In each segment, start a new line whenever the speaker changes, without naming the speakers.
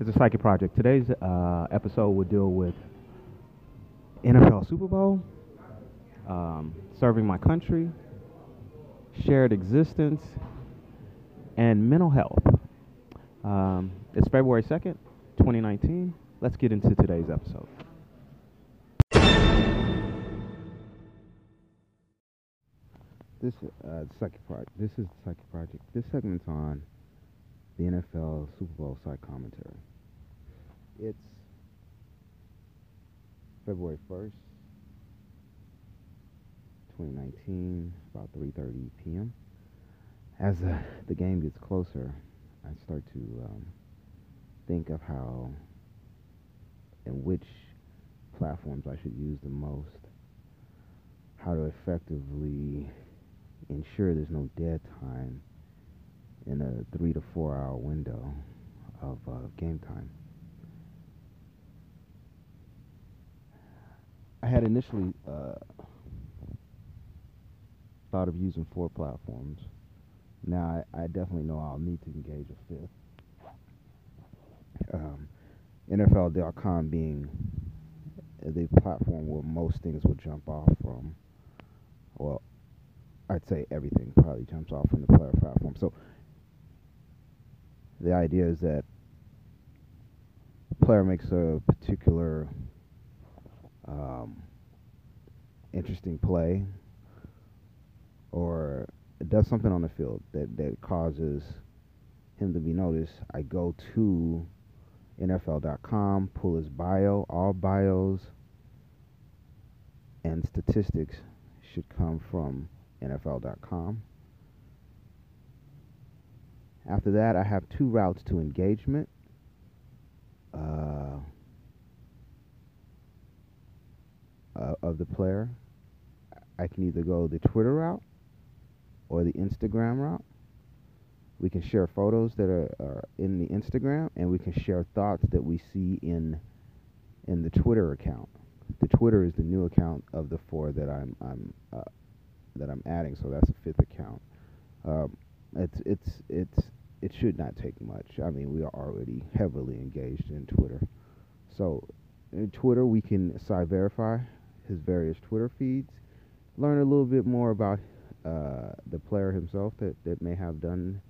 It's a psychic project. Today's uh, episode will deal with NFL Super Bowl, um, serving my country, shared existence, and mental health. Um, it's February 2nd, 2019. Let's get into today's episode. This uh, project. This is the psychic project. This segment's on the NFL Super Bowl side commentary. It's February 1st, 2019, about 3:30 p.m. As uh, the game gets closer, I start to um, think of how and which platforms I should use the most, how to effectively ensure there's no dead time in a three to four hour window of uh, game time. I had initially uh, thought of using four platforms. Now I, I, definitely know I'll need to engage a fifth. Um, NFL.com being the platform where most things will jump off from. Well, I'd say everything probably jumps off from the player platform. So the idea is that a player makes a particular um, interesting play or does something on the field that, that causes him to be noticed, I go to NFL.com, pull his bio. All bios and statistics should come from NFL.com. After that, I have two routes to engagement. Uh, uh, of the player. I can either go the Twitter route or the Instagram route. We can share photos that are, are, in the Instagram, and we can share thoughts that we see in in the Twitter account. The Twitter is the new account of the four that I'm I'm uh, that I'm adding, so that's a fifth account. Um, it's it's it's it should not take much. I mean, we are already heavily engaged in Twitter, so in Twitter we can side verify his various Twitter feeds, learn a little bit more about uh, the player himself that, that may have done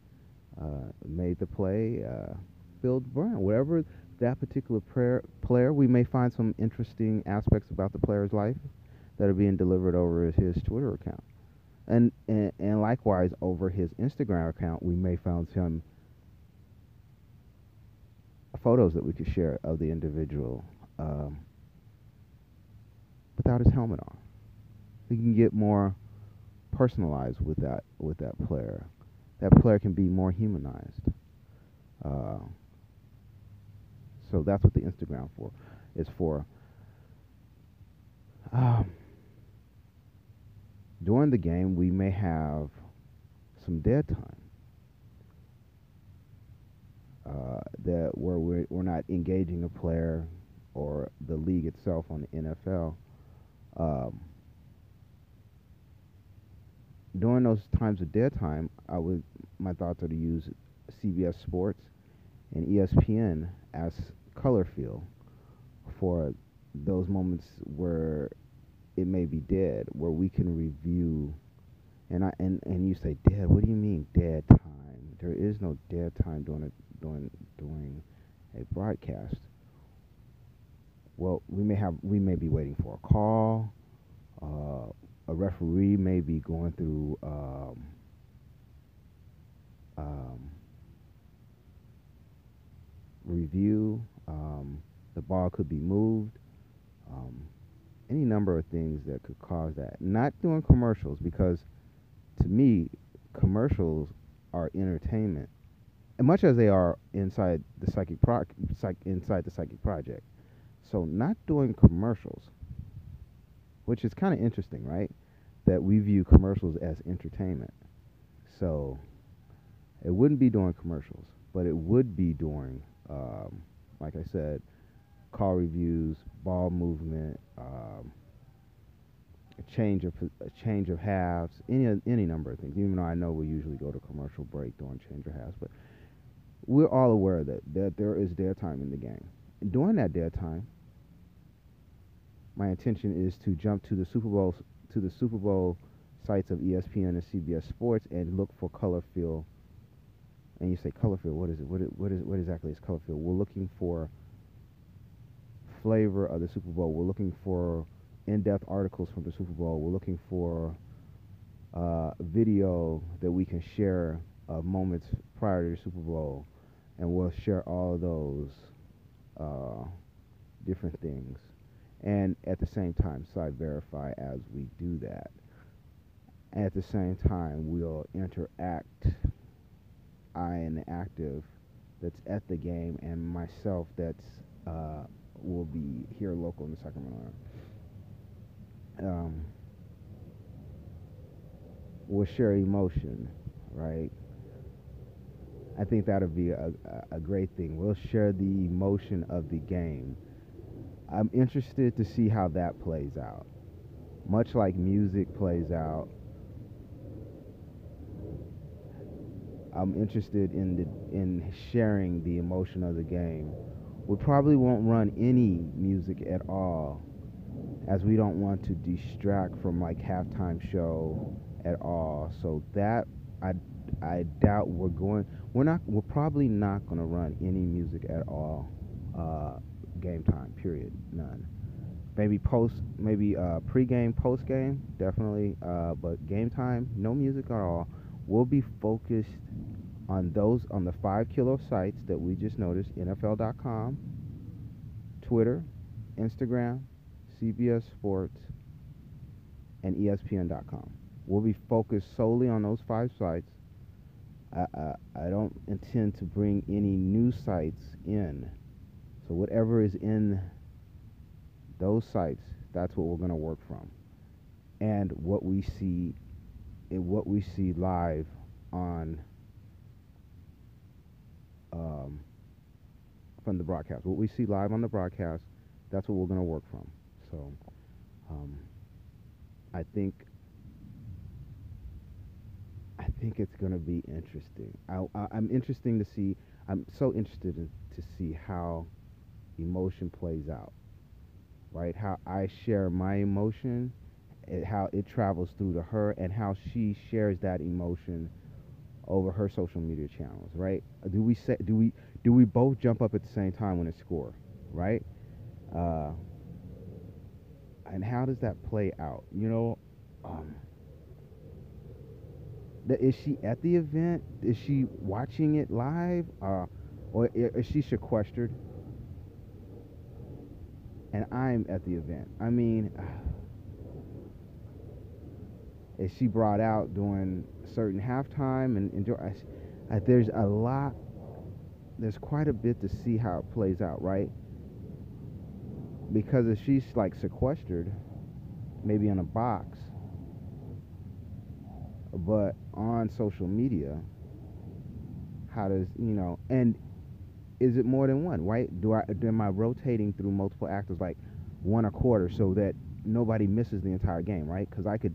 uh, made the play, uh, build brand, whatever that particular prayer, player. We may find some interesting aspects about the player's life that are being delivered over his Twitter account, and and, and likewise over his Instagram account, we may find some photos that we could share of the individual. Um, without his helmet on. We can get more personalized with that with that player. That player can be more humanized. Uh, so that's what the Instagram for is for. Um, during the game, we may have some dead time. Uh, that where we're, we're not engaging a player or the league itself on the NFL um, during those times of dead time, I would my thoughts are to use CBS Sports and ESPN as color field for those moments where it may be dead, where we can review. And I and, and you say dead. What do you mean dead time? There is no dead time during a during during a broadcast well, we may have we may be waiting for a call. Uh, a referee may be going through um, um, review. Um, the ball could be moved. Um, any number of things that could cause that. Not doing commercials because, to me, commercials are entertainment, and much as they are inside the psychic pro- psych- inside the psychic project. So not doing commercials, which is kind of interesting, right? That we view commercials as entertainment. So it wouldn't be doing commercials, but it would be doing, um, like I said, call reviews, ball movement, um, a change of a change of halves, any any number of things. Even though I know we usually go to commercial break during change of halves, but we're all aware that that there is dead time in the game. And during that dead time, my intention is to jump to the Super Bowl to the Super Bowl sites of ESPN and CBS Sports and look for color field. And you say color field, what is it? What is, what is what exactly is color field? We're looking for flavor of the Super Bowl. We're looking for in-depth articles from the Super Bowl. We're looking for uh, video that we can share of moments prior to the Super Bowl, and we'll share all those uh, different things, and at the same time, side verify as we do that. At the same time, we'll interact. I and the active that's at the game, and myself that's uh, will be here local in the Sacramento area. Um, we'll share emotion, right? I think that'll be a, a great thing. We'll share the emotion of the game. I'm interested to see how that plays out. Much like music plays out, I'm interested in the in sharing the emotion of the game. We probably won't run any music at all, as we don't want to distract from like halftime show at all. So that I I doubt we're going. We're not. We're probably not going to run any music at all. Uh, game time. Period. None. Maybe post. Maybe uh, pre-game, post-game. Definitely. Uh, but game time, no music at all. We'll be focused on those on the five kilo sites that we just noticed. NFL.com, Twitter, Instagram, CBS Sports, and ESPN.com. We'll be focused solely on those five sites. I, I, I don't intend to bring any new sites in. So whatever is in those sites, that's what we're going to work from. And what we see, and what we see live on um, from the broadcast. What we see live on the broadcast, that's what we're going to work from. So um, I think I think it's going to be interesting. I, am interesting to see. I'm so interested in, to see how emotion plays out. Right, how I share my emotion, and how it travels through to her, and how she shares that emotion over her social media channels. Right? Do we say? Do we? Do we both jump up at the same time when it's score? Right? Uh, and how does that play out? You know. Um, is she at the event? Is she watching it live? Uh, or is she sequestered? And I'm at the event. I mean, is she brought out during certain halftime and enjoy? I, I, there's a lot. There's quite a bit to see how it plays out, right? Because if she's like sequestered, maybe in a box, but on social media how does you know and is it more than one right do i am i rotating through multiple actors like one a quarter so that nobody misses the entire game right because i could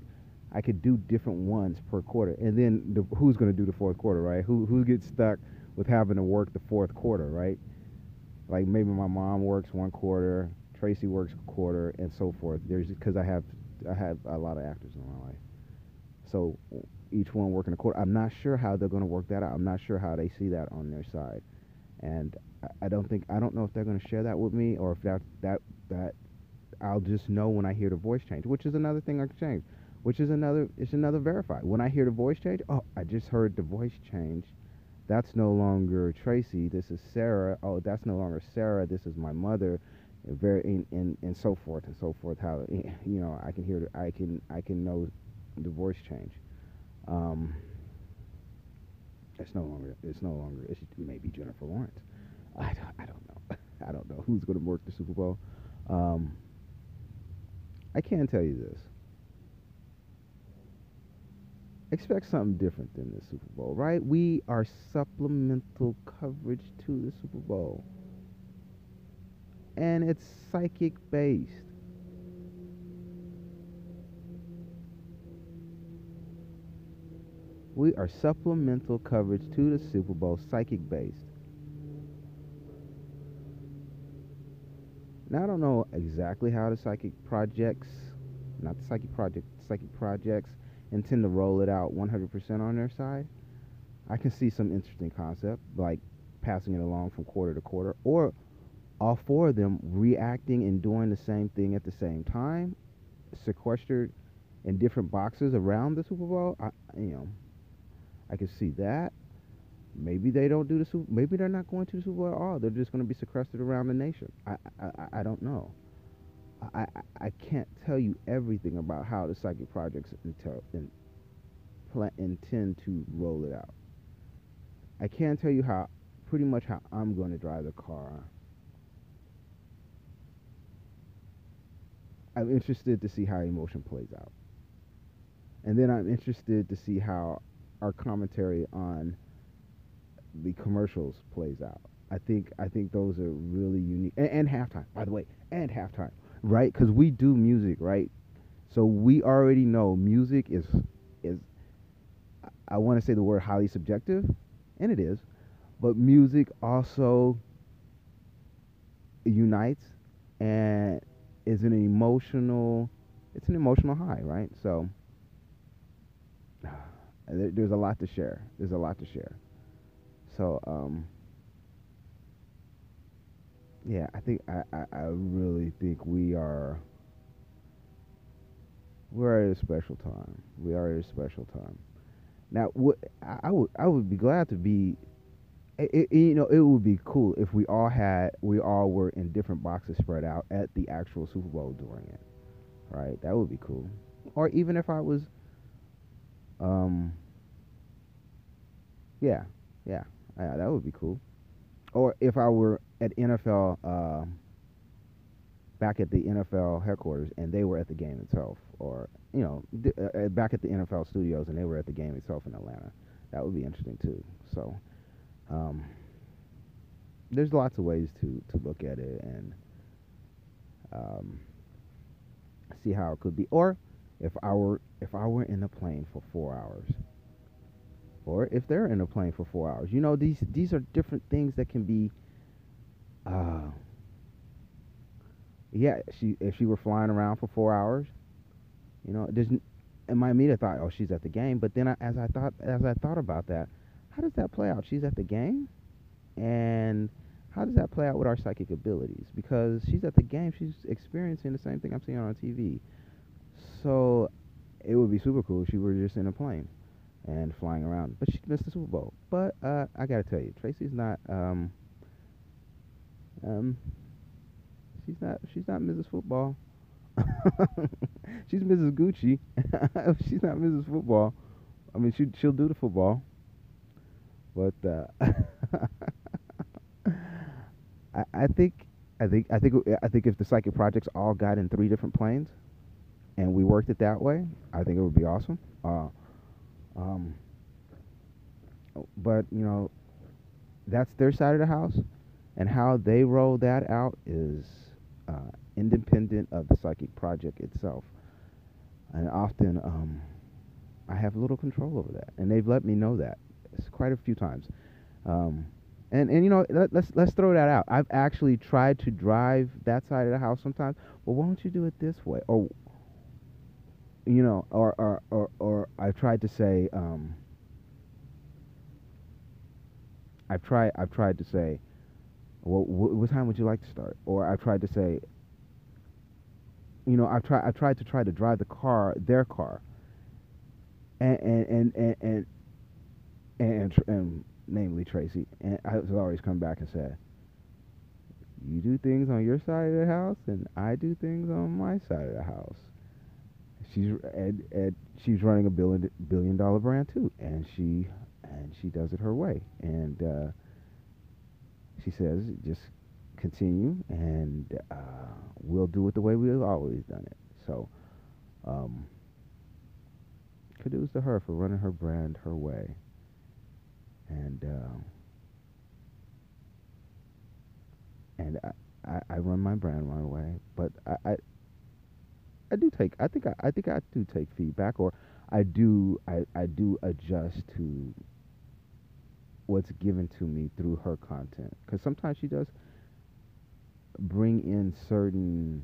i could do different ones per quarter. And then the, who's going to do the fourth quarter right? Who who gets stuck with having to work the fourth quarter right? Like maybe my mom works one quarter tracy works a quarter and so forth. There's because i have i have a lot of actors in my life. So each one working a quarter. I'm not sure how they're going to work that out. I'm not sure how they see that on their side, and I, I don't think I don't know if they're going to share that with me or if that that that I'll just know when I hear the voice change, which is another thing I can change, which is another it's another verify. When I hear the voice change, oh, I just heard the voice change. That's no longer Tracy. This is Sarah. Oh, that's no longer Sarah. This is my mother. Very and, and, and so forth and so forth. How you know I can hear I can I can know the voice change. Um, it's no longer. It's no longer. It's maybe Jennifer Lawrence. I don't. I don't know. I don't know who's going to work the Super Bowl. Um, I can tell you this expect something different than the Super Bowl, right? We are supplemental coverage to the Super Bowl. And it's psychic based. We are supplemental coverage to the Super Bowl, psychic based. Now, I don't know exactly how the psychic projects, not the psychic project, psychic projects, intend to roll it out 100% on their side. I can see some interesting concept like passing it along from quarter to quarter, or all four of them reacting and doing the same thing at the same time, sequestered in different boxes around the Super Bowl. I, you know, I can see that. Maybe they don't do the Super. Maybe they're not going to the Super Bowl at all. They're just going to be sequestered around the nation. I, I, I don't know. I, I, can't tell you everything about how the psychic projects intel, in, intend to roll it out. I can tell you how, pretty much how I'm going to drive the car. I'm interested to see how emotion plays out. And then I'm interested to see how our commentary on the commercials plays out. I think I think those are really unique and, and halftime, by the way, and halftime, right? Because we do music, right? So we already know music is is I want to say the word highly subjective, and it is, but music also unites and is an emotional it's an emotional high, right? So there's a lot to share. There's a lot to share. So um yeah, I think I, I, I really think we are we're at a special time. We are at a special time. Now, what I would I would be glad to be it, it, you know, it would be cool if we all had, we all were in different boxes spread out at the actual Super Bowl during it, right? That would be cool. Or even if I was, um, yeah, yeah, yeah, that would be cool. Or if I were at NFL, uh, back at the NFL headquarters and they were at the game itself, or you know, uh, back at the NFL studios and they were at the game itself in Atlanta, that would be interesting too. So. Um, there's lots of ways to, to look at it and um, see how it could be. Or if I were if I were in a plane for four hours, or if they're in a plane for four hours, you know these these are different things that can be. Uh, yeah, she if she were flying around for four hours, you know, there's in my immediate thought, oh, she's at the game. But then I, as I thought as I thought about that, how does that play out? She's at the game, and how does that play out with our psychic abilities? Because she's at the game, she's experiencing the same thing I'm seeing on TV. So it would be super cool if she were just in a plane and flying around. But she missed the Super Bowl. But uh, I gotta tell you, Tracy's not. Um, um, she's not. She's not Mrs. Football. she's Mrs. Gucci. she's not Mrs. Football. I mean, she she'll do the football. But uh, I, I think I think I think I think if the psychic projects all got in three different planes, and we worked it that way, I think it would be awesome. Uh, um, but you know, that's their side of the house, and how they roll that out is uh, independent of the psychic project itself. And often, um, I have little control over that, and they've let me know that it's quite a few times. Um, and and you know let, let's let's throw that out. I've actually tried to drive that side of the house sometimes. Well, why don't you do it this way? Or you know, or or or, or I've tried to say. Um, I've tried. I've tried to say, well, wh- what time would you like to start? Or I've tried to say, you know, I've tried. I've tried to try to drive the car, their car, and and and and, and and, and namely Tracy, and I was always come back and said, "You do things on your side of the house, and I do things on my side of the house." She's and, and she's running a billion billion dollar brand too, and she and she does it her way, and uh, she says just continue, and uh, we'll do it the way we've always done it. So. Um, kudos to her for running her brand her way and uh, and I, I, I, run my brand my way, but I, I, I do take I think I, I think I do take feedback or I do I, I do adjust to what's given to me through her content because sometimes she does bring in certain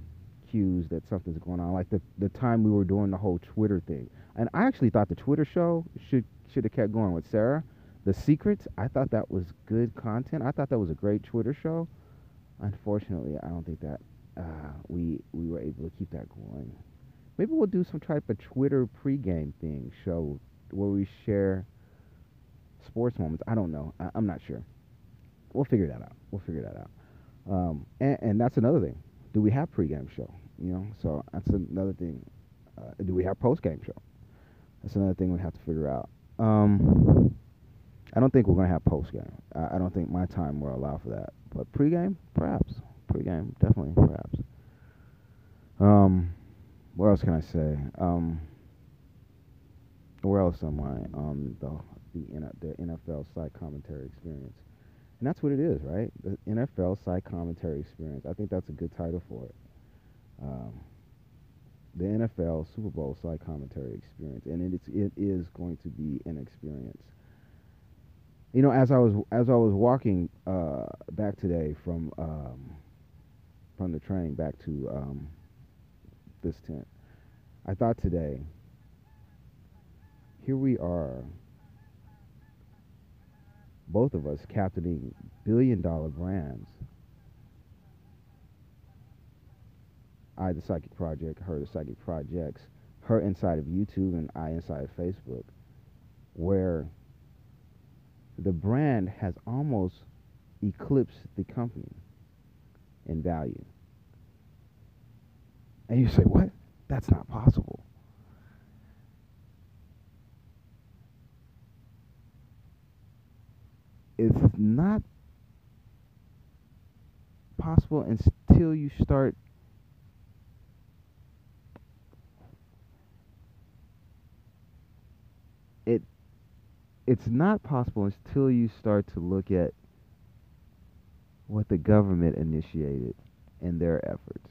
cues that something's going on. Like the the time we were doing the whole Twitter thing, and I actually thought the Twitter show should should have kept going with Sarah. The secrets, I thought that was good content. I thought that was a great Twitter show. Unfortunately, I don't think that uh, we we were able to keep that going. Maybe we'll do some type of Twitter pregame thing show where we share sports moments. I don't know. I, am not sure. We'll figure that out. We'll figure that out. Um, and, and, that's another thing. Do we have pregame show? You know, so that's another thing. Uh, do we have postgame show? That's another thing we have to figure out. Um, I don't think we're gonna have postgame. I, I don't think my time will allow for that. But pregame, perhaps. Pregame, definitely, perhaps. Um, what else can I say? Um, where else am I on the the, the NFL side commentary experience? And that's what it is, right? The NFL side commentary experience. I think that's a good title for it. Um, the NFL Super Bowl side commentary experience, and it's it is going to be an experience. You know, as I was as I was walking uh, back today from um, from the train back to um, this tent, I thought today. Here we are both of us captaining billion dollar brands. I, the Psychic Project, her, the Psychic Projects, her inside of YouTube and I inside of Facebook, where the brand has almost eclipsed the company in value. And you say, what? That's not possible. it's not possible until you start it it's not possible until you start to look at what the government initiated in their efforts.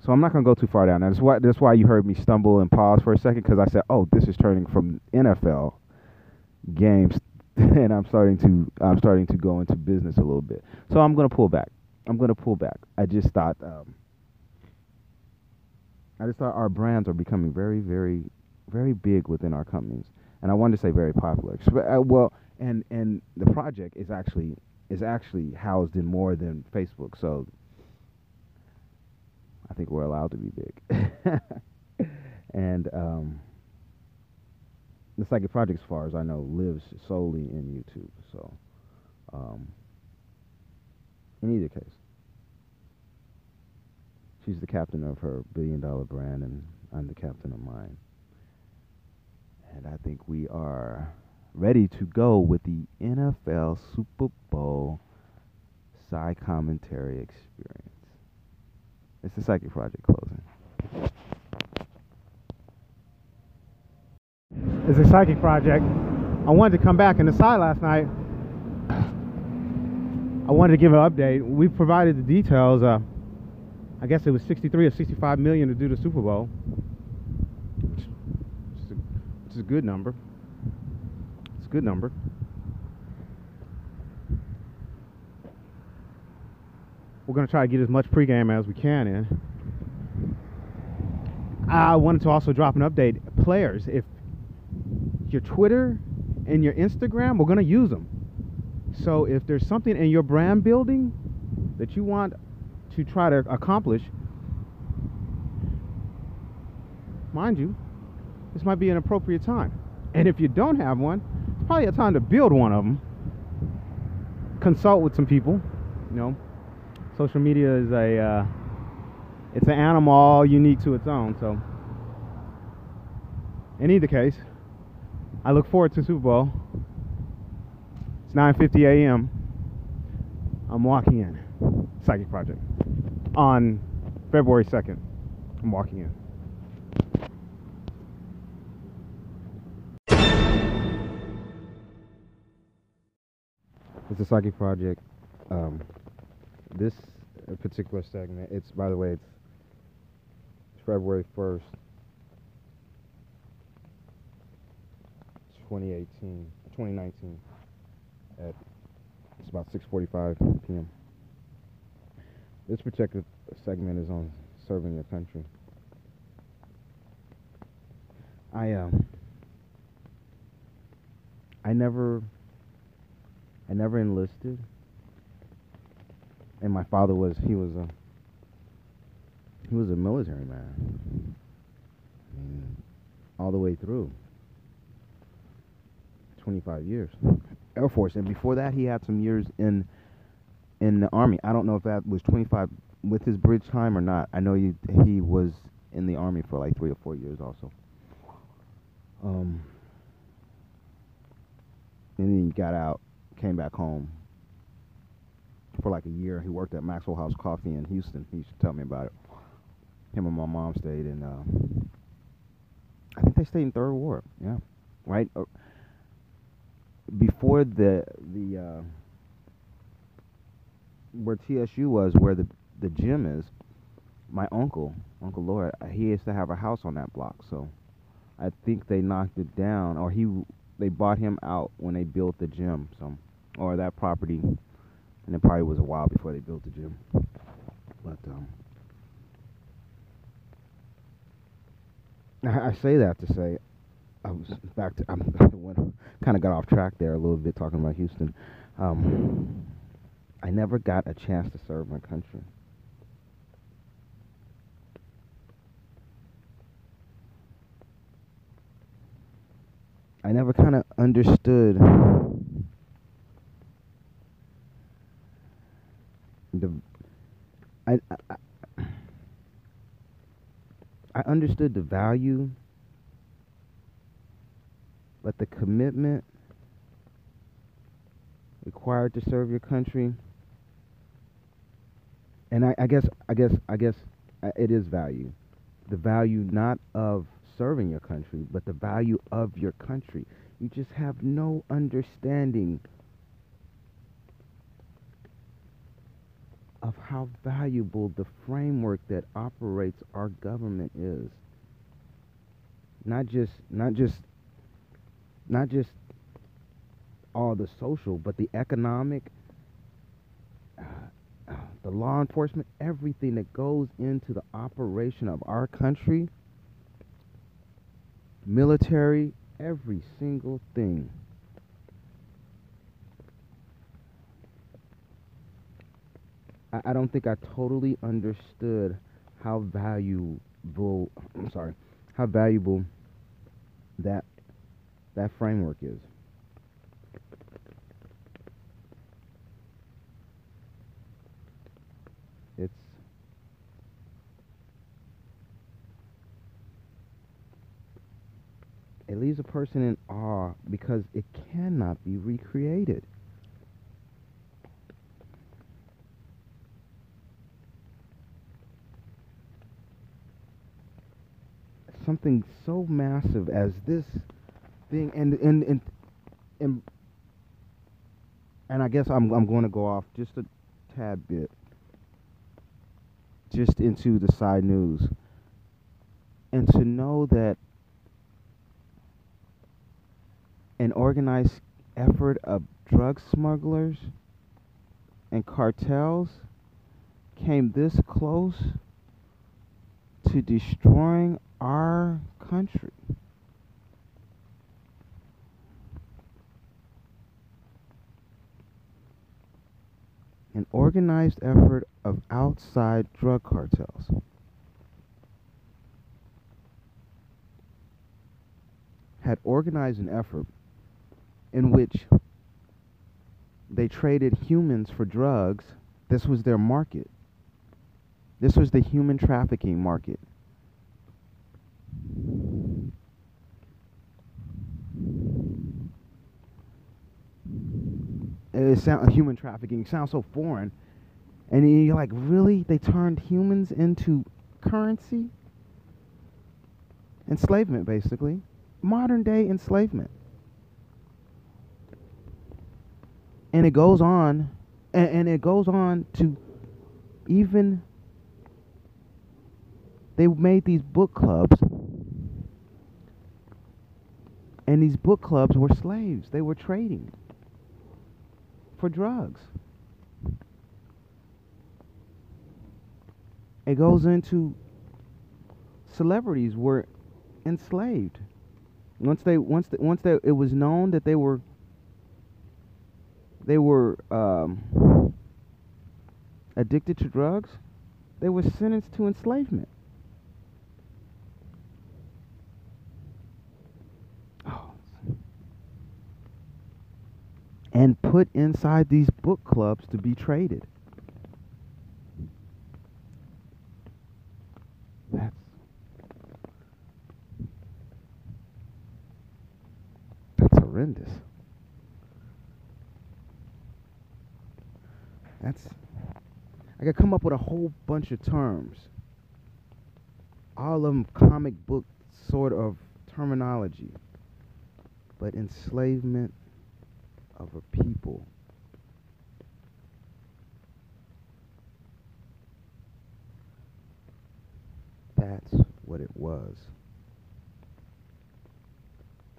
So I'm not going to go too far down. That's why that's why you heard me stumble and pause for a second because I said, "Oh, this is turning from NFL games and I'm starting to I'm starting to go into business a little bit. So I'm gonna pull back. I'm gonna pull back. I just thought um, I just thought our brands are becoming very very very big within our companies, and I wanted to say very popular. Uh, well, and and the project is actually is actually housed in more than Facebook, so I think we're allowed to be big. and um, the Psychic Project, as far as I know, lives solely in YouTube. So, um, in either case, she's the captain of her billion dollar brand, and I'm the captain of mine. And I think we are ready to go with the NFL Super Bowl side commentary experience. It's the Psychic Project closing.
It's a psychic project. I wanted to come back and decide last night. I wanted to give an update. We provided the details. Uh, I guess it was 63 or 65 million to do the Super Bowl, which is a, which is a good number. Good number. We're going to try to get as much pregame as we can in. I wanted to also drop an update. Players, if your Twitter and your Instagram, we're going to use them. So if there's something in your brand building that you want to try to accomplish, mind you, this might be an appropriate time. And if you don't have one, probably a time to build one of them. Consult with some people. You know, social media is a uh, it's an animal unique to its own. So, in either case, I look forward to Super Bowl. It's 9:50 a.m. I'm walking in Psychic Project on February 2nd. I'm walking in.
It's the Psychic Project. Um, this particular segment, it's by the way, it's February 1st, 2018, 2019 at it's about 6:45 p.m. This particular segment is on serving your country. I um I never I never enlisted. And my father was he was a he was a military man. I mean, all the way through. 25 years. Air Force and before that he had some years in in the army. I don't know if that was 25 with his bridge time or not. I know he he was in the army for like 3 or 4 years also. Um and then he got out, came back home for like a year. He worked at Maxwell House Coffee in Houston. He used to tell me about it. Him and my mom stayed in. Uh, I think they stayed in Third Ward. Yeah, right. Uh, before the the uh, where TSU was, where the the gym is, my uncle, Uncle Lord, he used to have a house on that block. So I think they knocked it down, or he they bought him out when they built the gym. So or that property, and it probably was a while before they built the gym. But um, I say that to say I was back to I'm kind of got off track there a little bit talking about Houston. Um, I never got a chance to serve my country. I never kind of understood the I, I I understood the value but the commitment required to serve your country. And I, I guess I guess I guess uh, it is value. The value not of serving your country but the value of your country. You just have no understanding of how valuable the framework that operates our government is. Not just not just not just all the social, but the economic, uh, uh, the law enforcement, everything that goes into the operation of our country, military, every single thing. I, I don't think I totally understood how valuable, I'm sorry, how valuable that that framework is. It's it leaves a person in awe because it cannot be recreated. Something so massive as this thing, and and and and, and I guess I'm I'm going to go off just a tad bit, just into the side news, and to know that an organized effort of drug smugglers and cartels came this close to destroying our country. an organized effort of outside drug cartels. Had organized an effort in which they traded humans for drugs. This was their market. This was the human trafficking market. it sound human trafficking sounds so foreign, and you're like, really? They turned humans into currency? Enslavement, basically, modern day enslavement. And it goes on, and, and it goes on to even they made these book clubs and these book clubs were slaves they were trading for drugs. It goes into celebrities were enslaved. Once they once the, once they, it was known that they were they were um, addicted to drugs, they were sentenced to enslavement. Oh. And put inside these book clubs to be traded. That's that's horrendous. That's I could come up with a whole bunch of terms. All of them comic book sort of terminology. But enslavement of a people. That's what it was.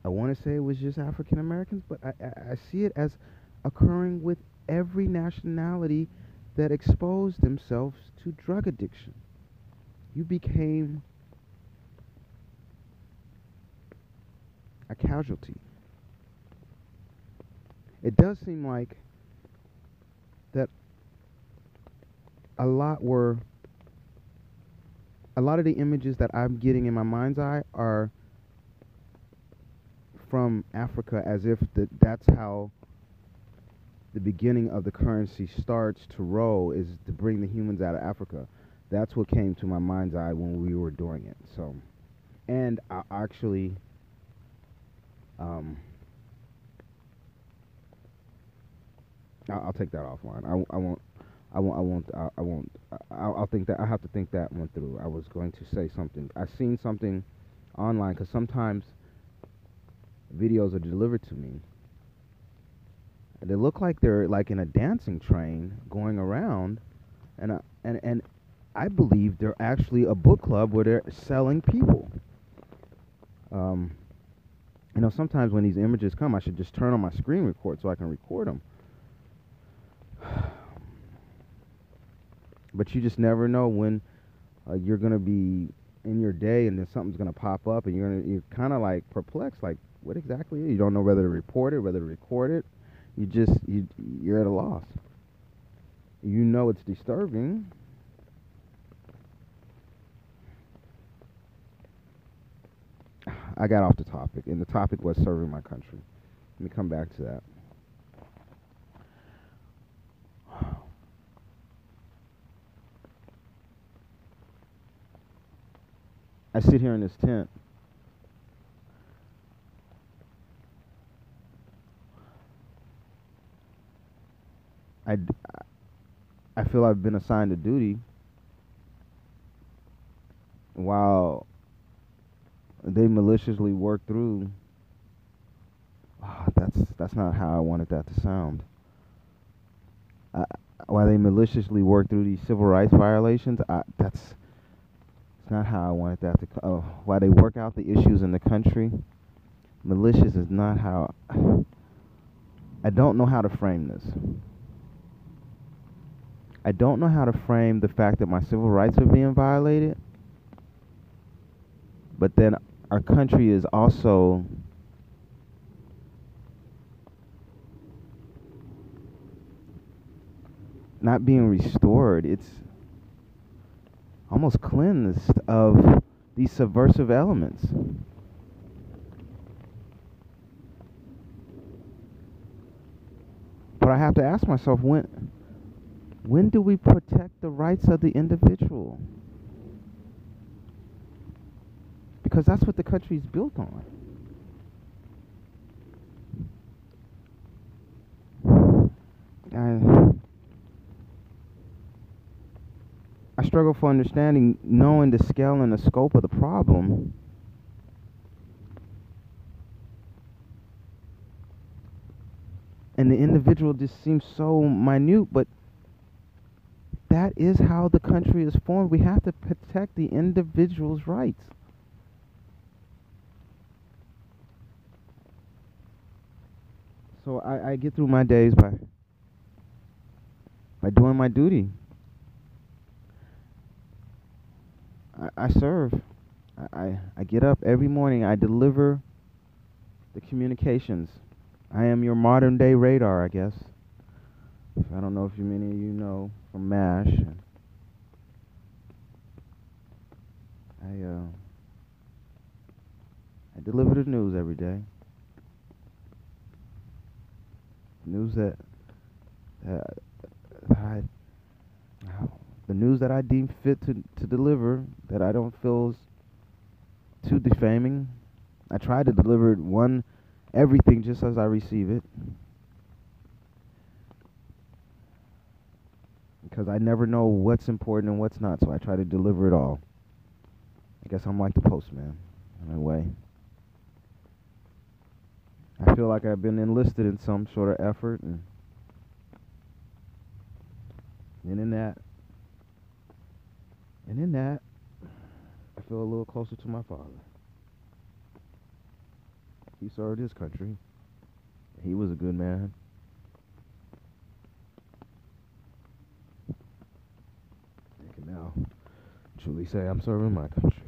I want to say it was just African Americans, but I, I, I see it as occurring with every nationality that exposed themselves to drug addiction. You became a casualty. It does seem like that a lot were a lot of the images that I'm getting in my mind's eye are from Africa as if that that's how the beginning of the currency starts to roll is to bring the humans out of Africa. That's what came to my mind's eye when we were doing it. So, and I actually, um, I'll, take that offline. I, I won't. I won't. I won't. I, I won't. I'll, I'll think that. I have to think that one through. I was going to say something. I seen something online because sometimes videos are delivered to me they look like they're like in a dancing train going around, and uh, and and I believe they're actually a book club where they're selling people. Um, you know, sometimes when these images come, I should just turn on my screen record so I can record them. But you just never know when uh, you're gonna be in your day and then something's gonna pop up and you're gonna you're kind of like perplexed, like what exactly? You don't know whether to report it, whether to record it you just you you're at a loss. You know it's disturbing. I got off the topic, and the topic was serving my country. Let me come back to that. I sit here in this tent I, I feel I've been assigned a duty while they maliciously work through oh, that's that's not how I wanted that to sound. Uh, while they maliciously work through these civil rights violations, I, that's it's not how I wanted that to. Oh, while they work out the issues in the country, malicious is not how. I don't know how to frame this. I don't know how to frame the fact that my civil rights are being violated, but then our country is also not being restored. It's almost cleansed of these subversive elements. But I have to ask myself when when do we protect the rights of the individual? Because that's what the country is built on. I, I struggle for understanding, knowing the scale and the scope of the problem. And the individual just seems so minute, but that is how the country is formed. We have to protect the individual's rights. So I, I get through my days by by doing my duty. I, I serve. I, I I get up every morning. I deliver the communications. I am your modern day radar, I guess. I don't know if you many of you know from MASH. I uh, I deliver the news every day. News that that I the news that I deem fit to to deliver that I don't feel is too defaming. I try to deliver one everything just as I receive it. Because I never know what's important and what's not, so I try to deliver it all. I guess I'm like the postman in a way. I feel like I've been enlisted in some sort of effort and and in that and in that I feel a little closer to my father. He served his country. He was a good man. I can now truly say I'm serving my country.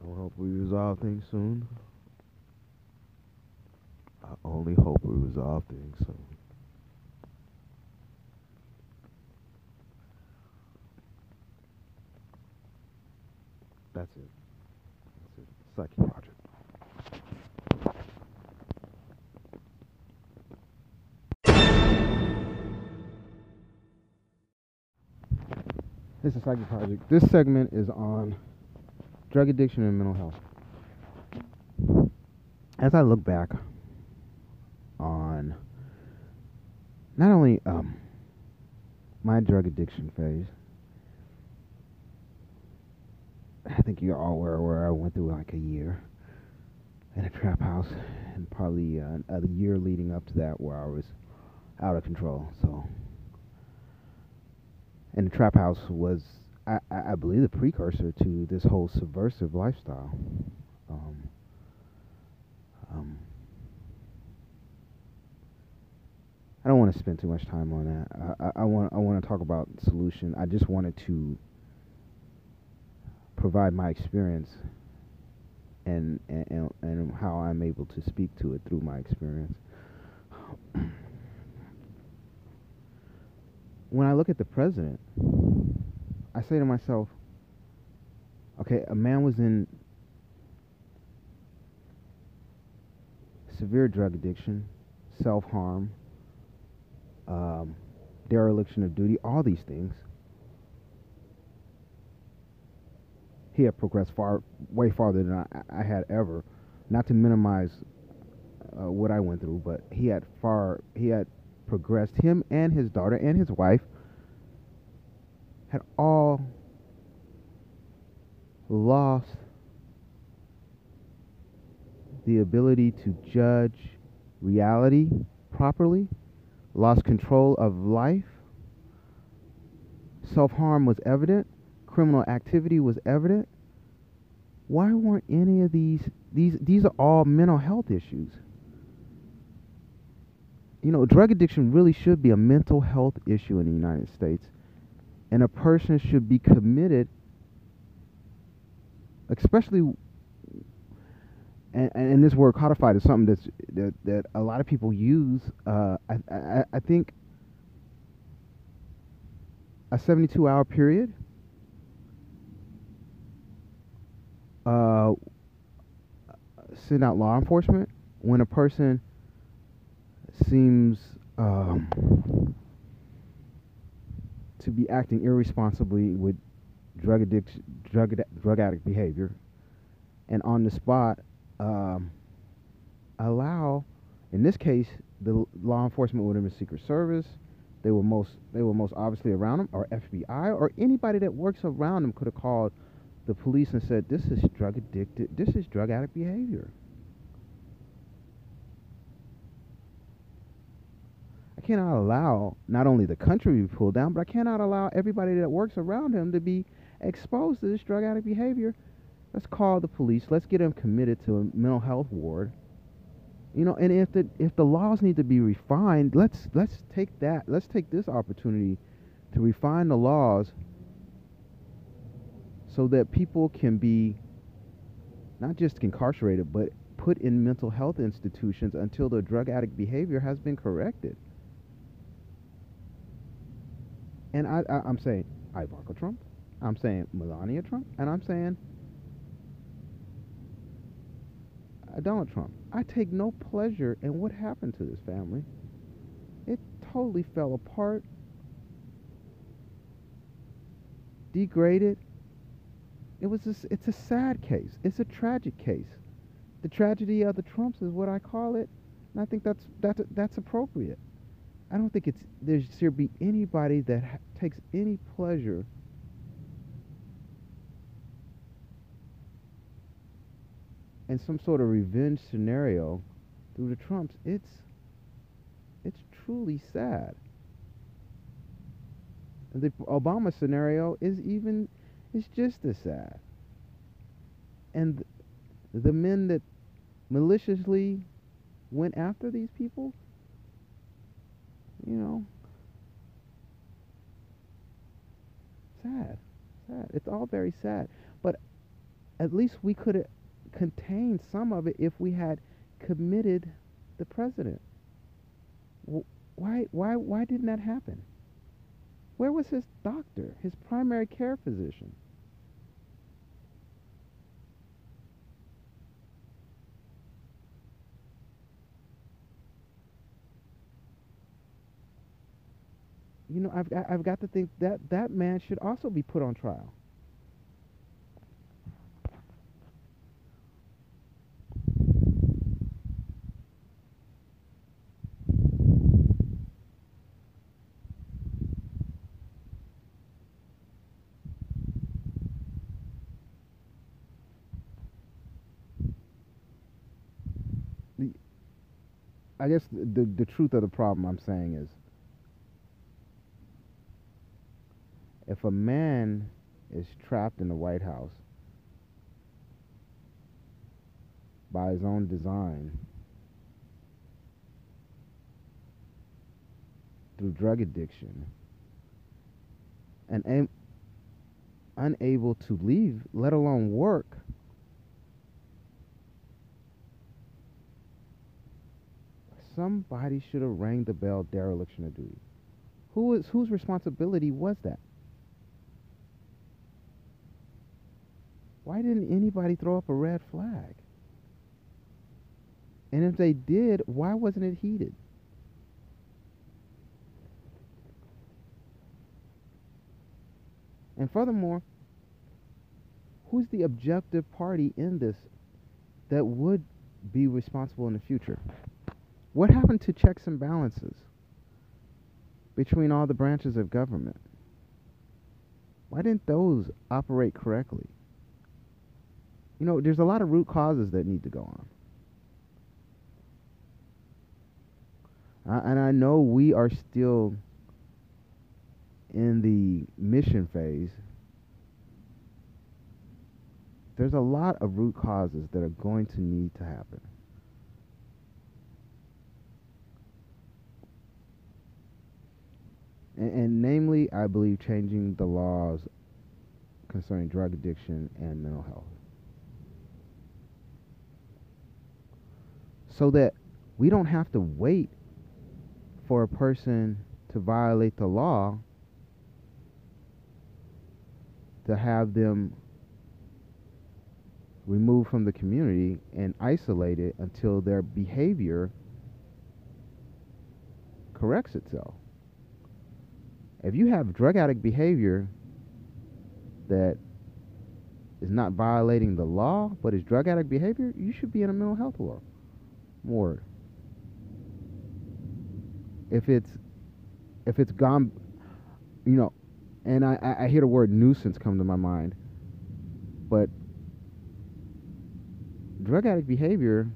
I hope we resolve things soon. I only hope we resolve things soon. That's it. That's it. Psychic Project. This is Psychic Project. This segment is on drug addiction and mental health. As I look back on not only um, my drug addiction phase, I think you all were aware I went through like a year in a trap house, and probably uh, a year leading up to that where I was out of control. So, and the trap house was I, I believe the precursor to this whole subversive lifestyle. Um, um, I don't want to spend too much time on that. I, I, I want I want to talk about solution. I just wanted to provide my experience and and and how I'm able to speak to it through my experience. when I look at the president I say to myself, okay, a man was in severe drug addiction, self harm, um, dereliction of duty, all these things. He had progressed far, way farther than I, I had ever. Not to minimize uh, what I went through, but he had far, he had progressed. Him and his daughter and his wife had all lost the ability to judge reality properly, lost control of life. Self harm was evident, criminal activity was evident. Why weren't any of these these these are all mental health issues? You know, drug addiction really should be a mental health issue in the United States and a person should be committed especially and, and this word codified is something that's that, that a lot of people use uh, I, I, I think a 72 hour period uh, send out law enforcement when a person seems um, to be acting irresponsibly with drug addiction, drug drug addict behavior, and on the spot um, allow, in this case, the law enforcement would have been Secret Service. They were most they were most obviously around them, or FBI, or anybody that works around them could have called the police and said, "This is drug addicted. This is drug addict behavior." I cannot allow not only the country to be pulled down, but I cannot allow everybody that works around him to be exposed to this drug addict behavior. Let's call the police. Let's get him committed to a mental health ward. You know, and if the if the laws need to be refined, let's let's take that. Let's take this opportunity to refine the laws so that people can be not just incarcerated, but put in mental health institutions until the drug addict behavior has been corrected. And I, I, am saying Ivanka Trump, I'm saying Melania Trump, and I'm saying Donald Trump. I take no pleasure in what happened to this family. It totally fell apart, degraded. It was a, it's a sad case. It's a tragic case the tragedy of the Trumps is what I call it, and I think that's that's that's appropriate. I don't think it's there should be anybody that ha- takes any pleasure in some sort of revenge scenario through the Trumps. It's it's truly sad. And the Obama scenario is even is just as sad. And the men that maliciously went after these people, you know, sad, sad. It's all very sad. But at least we could have contained some of it if we had committed the president. Why, why, why didn't that happen? Where was his doctor, his primary care physician? You know, I've I've got to think that that man should also be put on trial. I guess the the truth of the problem I'm saying is if a man is trapped in the White House by his own design through drug addiction and am- unable to leave, let alone work, somebody should have rang the bell dereliction of duty. Who is whose responsibility was that? Why didn't anybody throw up a red flag? And if they did, why wasn't it heated? And furthermore, who's the objective party in this that would be responsible in the future? What happened to checks and balances between all the branches of government? Why didn't those operate correctly? You know, there's a lot of root causes that need to go on. and I know we are still in the mission phase. There's a lot of root causes that are going to need to happen. And, and namely, I believe changing the laws concerning drug addiction and mental health. So that we don't have to wait for a person to violate the law to have them removed from the community and isolated until their behavior corrects itself. If you have drug addict behavior that is not violating the law but is drug addict behavior, you should be in a mental health ward word. If it's if it's gone, you know, and I, I hear the word nuisance come to my mind, but drug addict behavior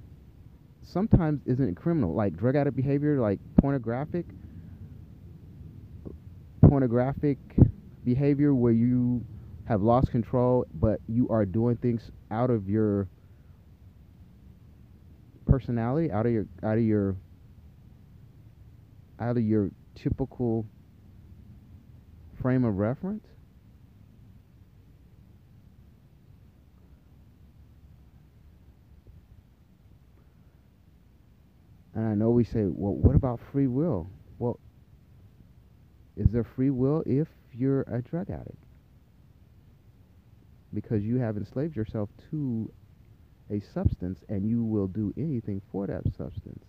sometimes isn't criminal. Like drug addict behavior, like pornographic, pornographic behavior where you have lost control, but you are doing things out of your personality, out of your out of your out of your typical frame of reference. And I know we say, well, what about free will? Well, is there free will if you're a drug addict? Because you have enslaved yourself to a substance and you will do anything for that substance.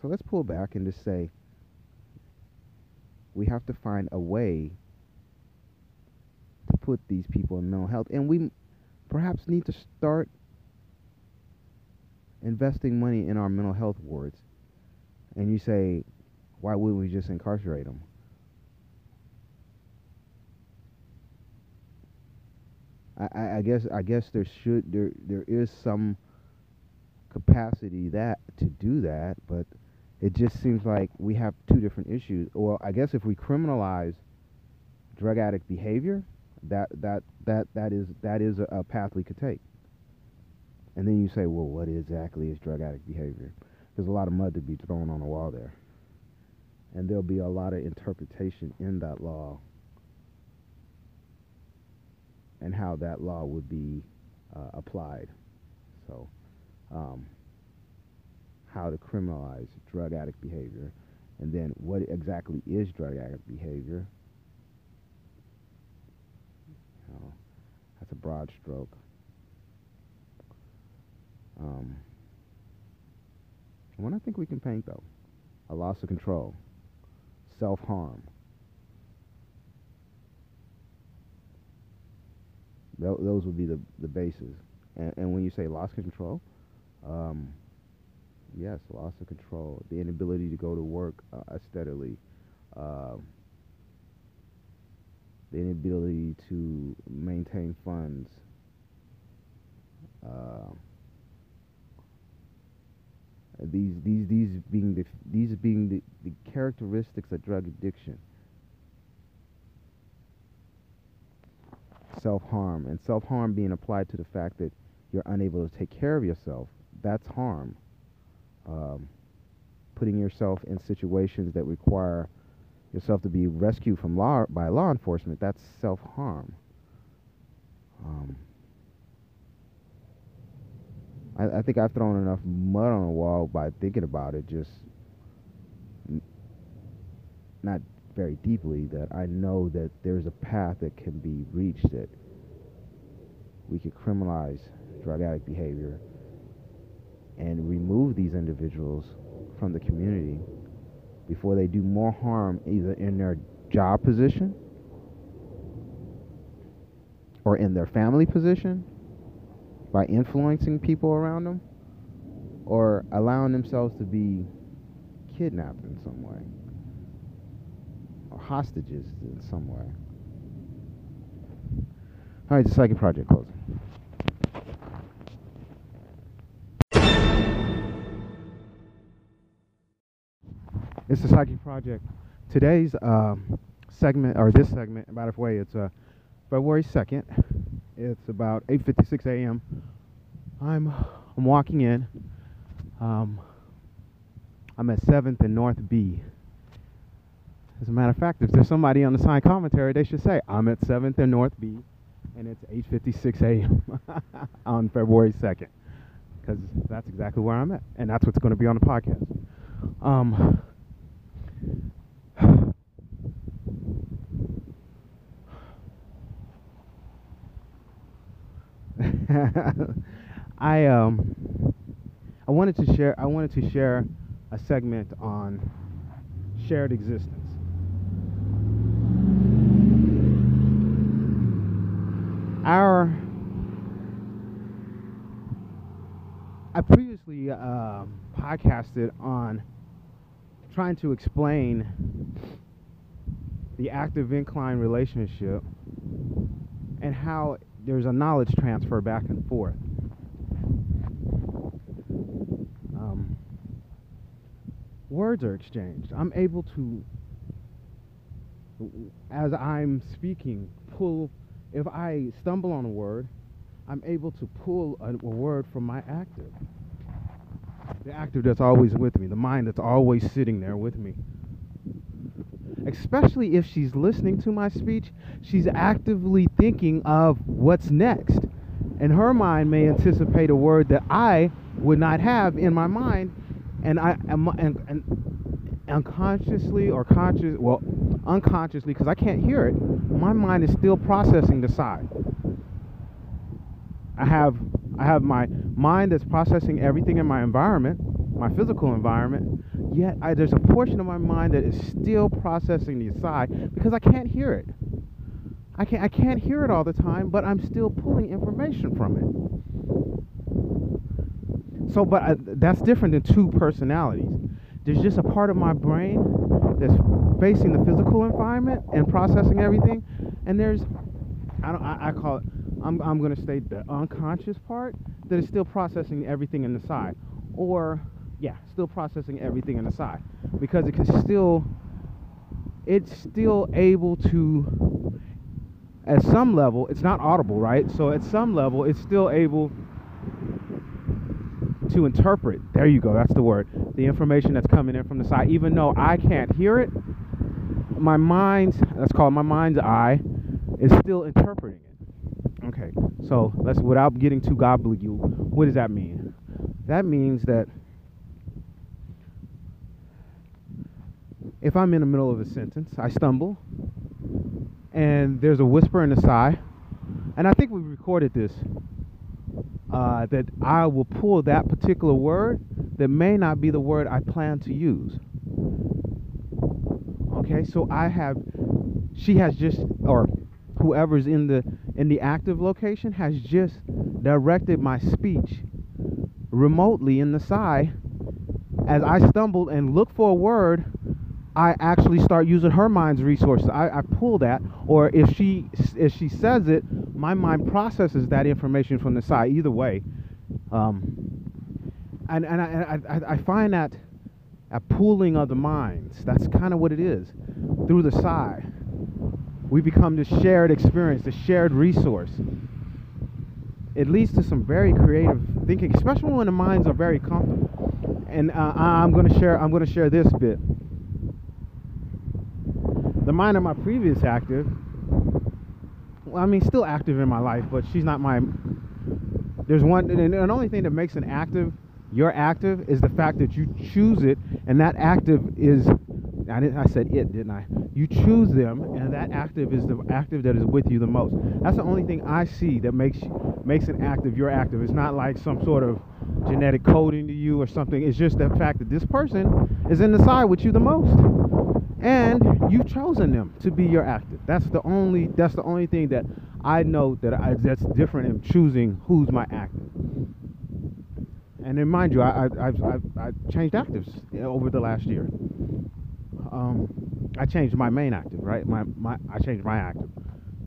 So let's pull back and just say we have to find a way to put these people in mental health. And we perhaps need to start investing money in our mental health wards. And you say, why wouldn't we just incarcerate them? I, I guess I guess there should there there is some capacity that to do that, but it just seems like we have two different issues. Or I guess if we criminalize drug addict behavior, that that that that is that is a, a path we could take. And then you say, well, what exactly is drug addict behavior? There's a lot of mud to be thrown on the wall there, and there'll be a lot of interpretation in that law and how that law would be uh, applied. So, um, how to criminalize drug addict behavior, and then what exactly is drug addict behavior? Oh, that's a broad stroke. Um, one I think we can paint though, a loss of control, self harm. Those would be the, the bases. And, and when you say loss of control, um, yes, loss of control, the inability to go to work uh, steadily, uh, the inability to maintain funds, uh, these these these being the these being the, the characteristics of drug addiction. Self harm, and self harm being applied to the fact that you're unable to take care of yourself, that's harm. Um, putting yourself in situations that require yourself to be rescued from law by law enforcement, that's self harm. Um, I, I, think I've thrown enough mud on the wall by thinking about it, just not very deeply that I know that there's a path that can be reached that we could criminalize drug addict behavior and remove these individuals from the community before they do more harm either in their job position or in their family position by influencing people around them or allowing themselves to be kidnapped in some way hostages in some way. All right, the Psychic project closing. It's the Psychic Project. Today's um, segment, or this segment, by the way, it's uh, February 2nd. It's about 8.56 a.m. I'm, I'm walking in. Um, I'm at 7th and North B. As a matter of fact, if there's somebody on the sign commentary, they should say, I'm at 7th and North B, and it's 8.56 a.m. on February 2nd, because that's exactly where I'm at, and that's what's going to be on the podcast. Um, I um I wanted to share I wanted to share a segment on shared existence. Our I previously uh, podcasted on trying to explain the active incline relationship and how there's a knowledge transfer back and forth.
words are exchanged. I'm able to, as I'm speaking, pull. If I stumble on a word, I'm able to pull a, a word from my active. The active that's always with me, the mind that's always sitting there with me. Especially if she's listening to my speech, she's actively thinking of what's next. And her mind may anticipate a word that I would not have in my mind, and I am and, and unconsciously or conscious, well, unconsciously, because I can't hear it. My mind is still processing the side. I have I have my mind that's processing everything in my environment, my physical environment. Yet I, there's a portion of my mind that is still processing the side because I can't hear it. I can't I can't hear it all the time, but I'm still pulling information from it. So, but I, that's different than two personalities. There's just a part of my brain that's facing the physical environment and processing everything, and there's I don't I, I call it I'm I'm gonna state the unconscious part that is still processing everything in the side, or yeah, still processing everything in the side because it can still it's still able to at some level it's not audible right? So at some level it's still able to interpret. There you go that's the word. The information that's coming in from the side. Even though i can't hear it my mind's that's called my mind's eye is still interpreting it. Okay so let's without getting too gobbledygook what does that mean? That means that if i'm in the middle of a sentence i stumble and there's a whisper in the sigh and i think we recorded this uh, that I will pull that particular word that may not be the word I plan to use. Okay, so I have, she has just, or whoever's in the in the active location has just directed my speech remotely in the side as I stumbled and looked for a word I actually start using her mind's resources. I, I pull that, or if she if she says it, my mind processes that information from the side. Either way, um, and and I, I, I find that a pooling of the minds. That's kind of what it is. Through the side, we become the shared experience, the shared resource. It leads to some very creative thinking, especially when the minds are very comfortable. And uh, I'm going to share. I'm going to share this bit the mind of my previous active, well, I mean, still active in my life, but she's not my. There's one, and the only thing that makes an active your active is the fact that you choose it, and that active is. I, didn't, I said it, didn't I? You choose them, and that active is the active that is with you the most. That's the only thing I see that makes makes an active your active. It's not like some sort of genetic coding to you or something. It's just the fact that this person is in the side with you the most and you've chosen them to be your active. That's the only that's the only thing that I know that I, that's different in choosing who's my active. And then, mind you, I, I, I've, I've, I've changed actives over the last year. Um, I changed my main active, right? My, my, I changed my active.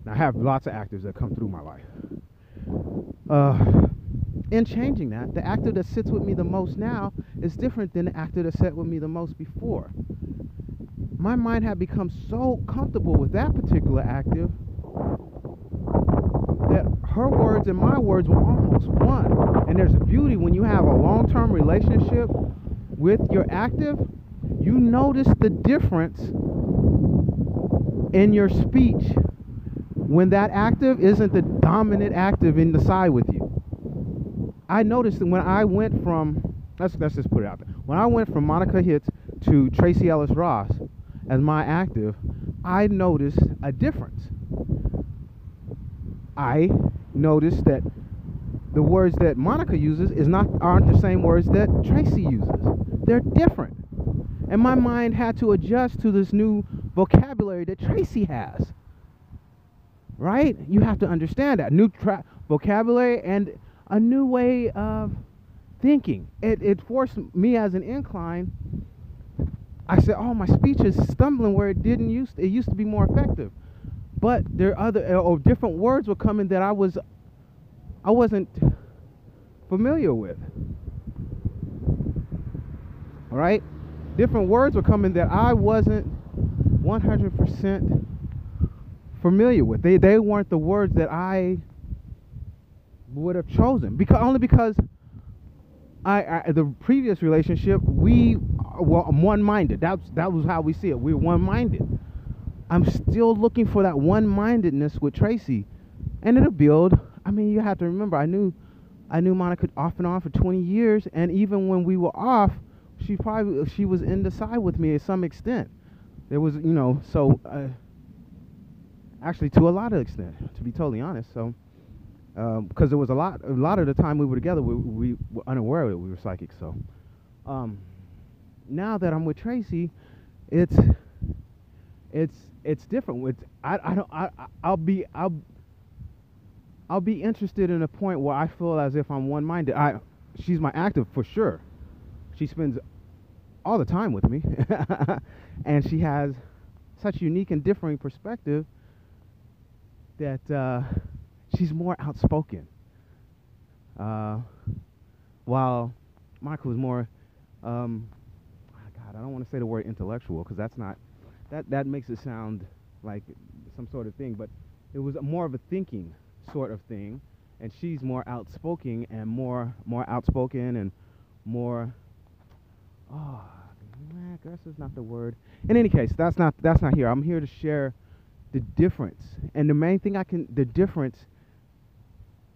Now, I have lots of actives that come through my life. Uh, in changing that, the active that sits with me the most now is different than the active that sat with me the most before my mind had become so comfortable with that particular active that her words and my words were almost one. And there's a beauty when you have a long term relationship with your active, you notice the difference in your speech when that active isn't the dominant active in the side with you. I noticed that when I went from let's let's just put it out there. When I went from Monica Hitz to Tracee Ellis Ross, as my active, I noticed a difference. I noticed that the words that Monica uses is not aren't the same words that Tracee uses. They're different. And my mind had to adjust to this new vocabulary that Tracee has. Right? You have to understand that new tra- vocabulary and a new way of thinking. It, it forced me as an incline I said, "Oh, my speech is stumbling where it didn't used. It used to be more effective." But there are other or different words were coming that I was, I wasn't familiar with. All right, different words were coming that I wasn't 100% familiar with. They they weren't the words that I would have chosen because only because I, I the previous relationship we were one-minded. That's that was how we see it. We're one-minded. I'm still looking for that one-mindedness with Tracee, and it'll build. I mean, you have to remember, I knew I knew Monica off and on for 20 years, and even when we were off, she probably she was in the side with me to some extent. There was, you know, so uh, actually to a lot of extent, to be totally honest. So because um, there was a lot, a lot of the time we were together, we, we were unaware that we were psychic. So um, now that I'm with Tracee, it's it's it's different. With I I don't I I'll be I'll I'll be interested in a point where I feel as if I'm one-minded. I she's my active for sure. She spends all the time with me, and she has such unique and differing perspective that uh, she's more outspoken. Uh, while Michael is more, um, God, I don't want to say the word intellectual because that's not, that, that makes it sound like some sort of thing, but it was more of a thinking sort of thing. And she's more outspoken and more, more outspoken and more, oh, aggressive is not the word. In any case, that's not, that's not here. I'm here to share the difference. And the main thing I can, the difference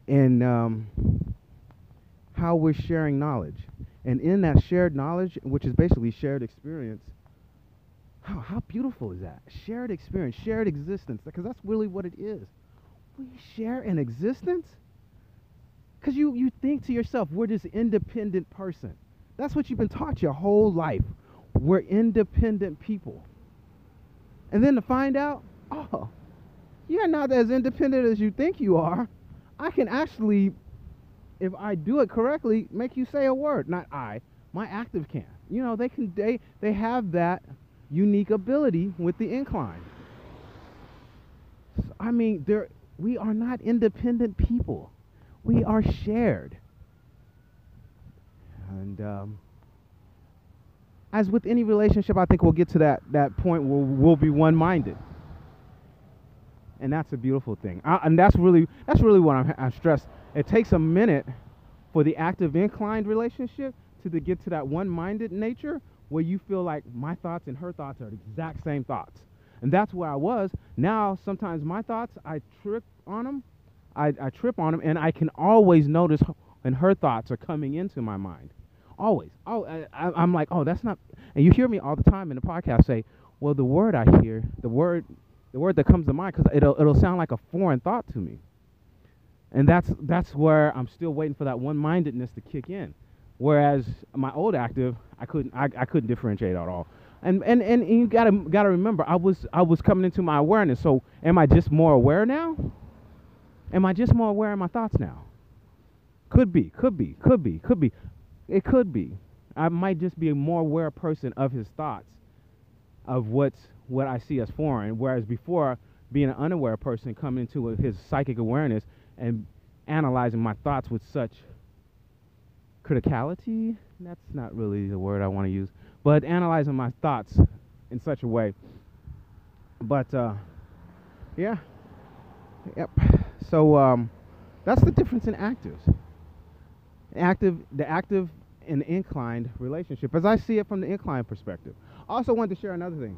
in um, how we're sharing knowledge. And in that shared knowledge, which is basically shared experience, how, how beautiful is that? Shared experience, shared existence, because that's really what it is. We share an existence? Because you, you think to yourself, we're this independent person. That's what you've been taught your whole life. We're independent people. And then to find out oh, you're not as independent as you think you are. I can actually, if I do it correctly, make you say a word. Not I, my active can. You know, they can they they have that unique ability with the incline. I mean, there we are not independent people. We are shared. And um, as with any relationship, I think we'll get to that that point where we'll be one-minded and that's a beautiful thing. I, and that's really that's really what I'm, I stress. It takes a minute for the active inclined relationship to the, get to that one-minded nature where you feel like my thoughts and her thoughts are the exact same thoughts. And that's where I was. Now sometimes my thoughts I trip on them, I, I trip on them, and I can always notice when her thoughts are coming into my mind. Always. Oh, I, I'm like, oh, that's not. And you hear me all the time in the podcast say, well, the word I hear, the word the word that comes to mind because it'll it'll sound like a foreign thought to me. And that's that's where I'm still waiting for that one-mindedness to kick in. Whereas my old active, I couldn't I, I couldn't differentiate at all. And, and and you gotta gotta remember, I was I was coming into my awareness. So am I just more aware now? Am I just more aware of my thoughts now? Could be, could be, could be, could be. It could be. I might just be a more aware person of his thoughts, of what's what I see as foreign. Whereas before, being an unaware person coming into his psychic awareness and analyzing my thoughts with such criticality, that's not really the word I want to use, but analyzing my thoughts in such a way. But uh, yeah, yep. So um, that's the difference in actives. Active, the active and inclined relationship, as I see it from the inclined perspective. Also, wanted to share another thing.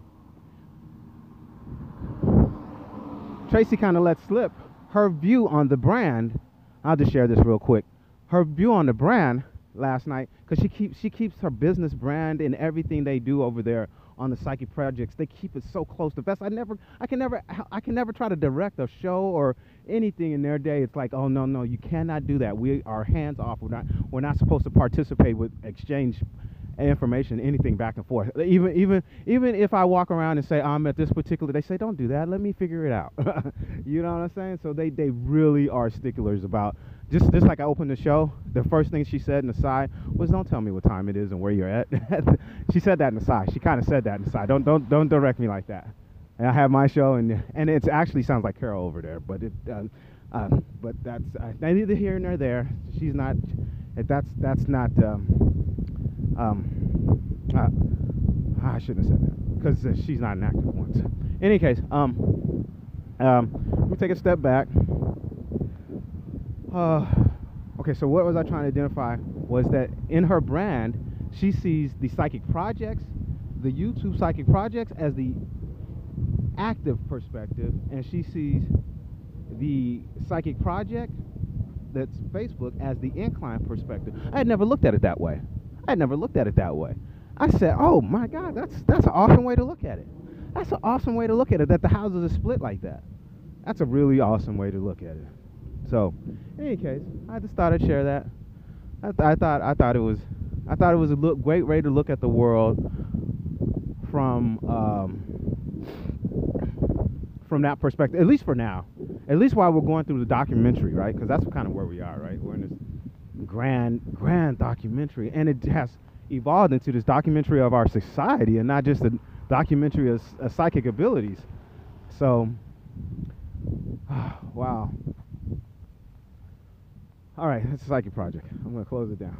Tracee kind of let slip her view on the brand. I'll just share this real quick. Her view on the brand last night, because she keeps she keeps her business brand and everything they do over there on the Psychic projects. They keep it so close to the best. I never, I can never, I can never try to direct a show or anything in their day. It's like, oh no, no, you cannot do that. We are hands off. We're not, we're not supposed to participate with exchange information, anything back and forth. Even even even if I walk around and say I'm at this particular, they say don't do that. Let me figure it out. you know what I'm saying? So they they really are sticklers about just just like I opened the show. The first thing she said in the side was don't tell me what time it is and where you're at. she said that in the side. She kind of said that in the side. Don't don't don't direct me like that. And I have my show and and it actually sounds like Carol over there, but it. Uh, uh, but that's uh, neither here nor there. She's not. That's that's not. Um, um, uh, I shouldn't have said that because uh, she's not an active one. In any case, um, um, we take a step back. Uh, okay, so what was I trying to identify was that in her brand, she sees the psychic projects, the YouTube psychic projects as the active perspective, and she sees the psychic project that's Facebook as the incline perspective. I had never looked at it that way. I never looked at it that way. I said, "Oh my God, that's that's an awesome way to look at it. That's an awesome way to look at it. That the houses are split like that. That's a really awesome way to look at it." So, in any case, I just thought I'd share that. I, th- I thought I thought it was I thought it was a look, great way to look at the world from um, from that perspective. At least for now. At least while we're going through the documentary, right? Because that's kind of where we are, right? We're in this grand grand documentary. And it has evolved into this documentary of our society and not just a documentary of, of psychic abilities. So wow. All right it's a psychic project. I'm going to close it down.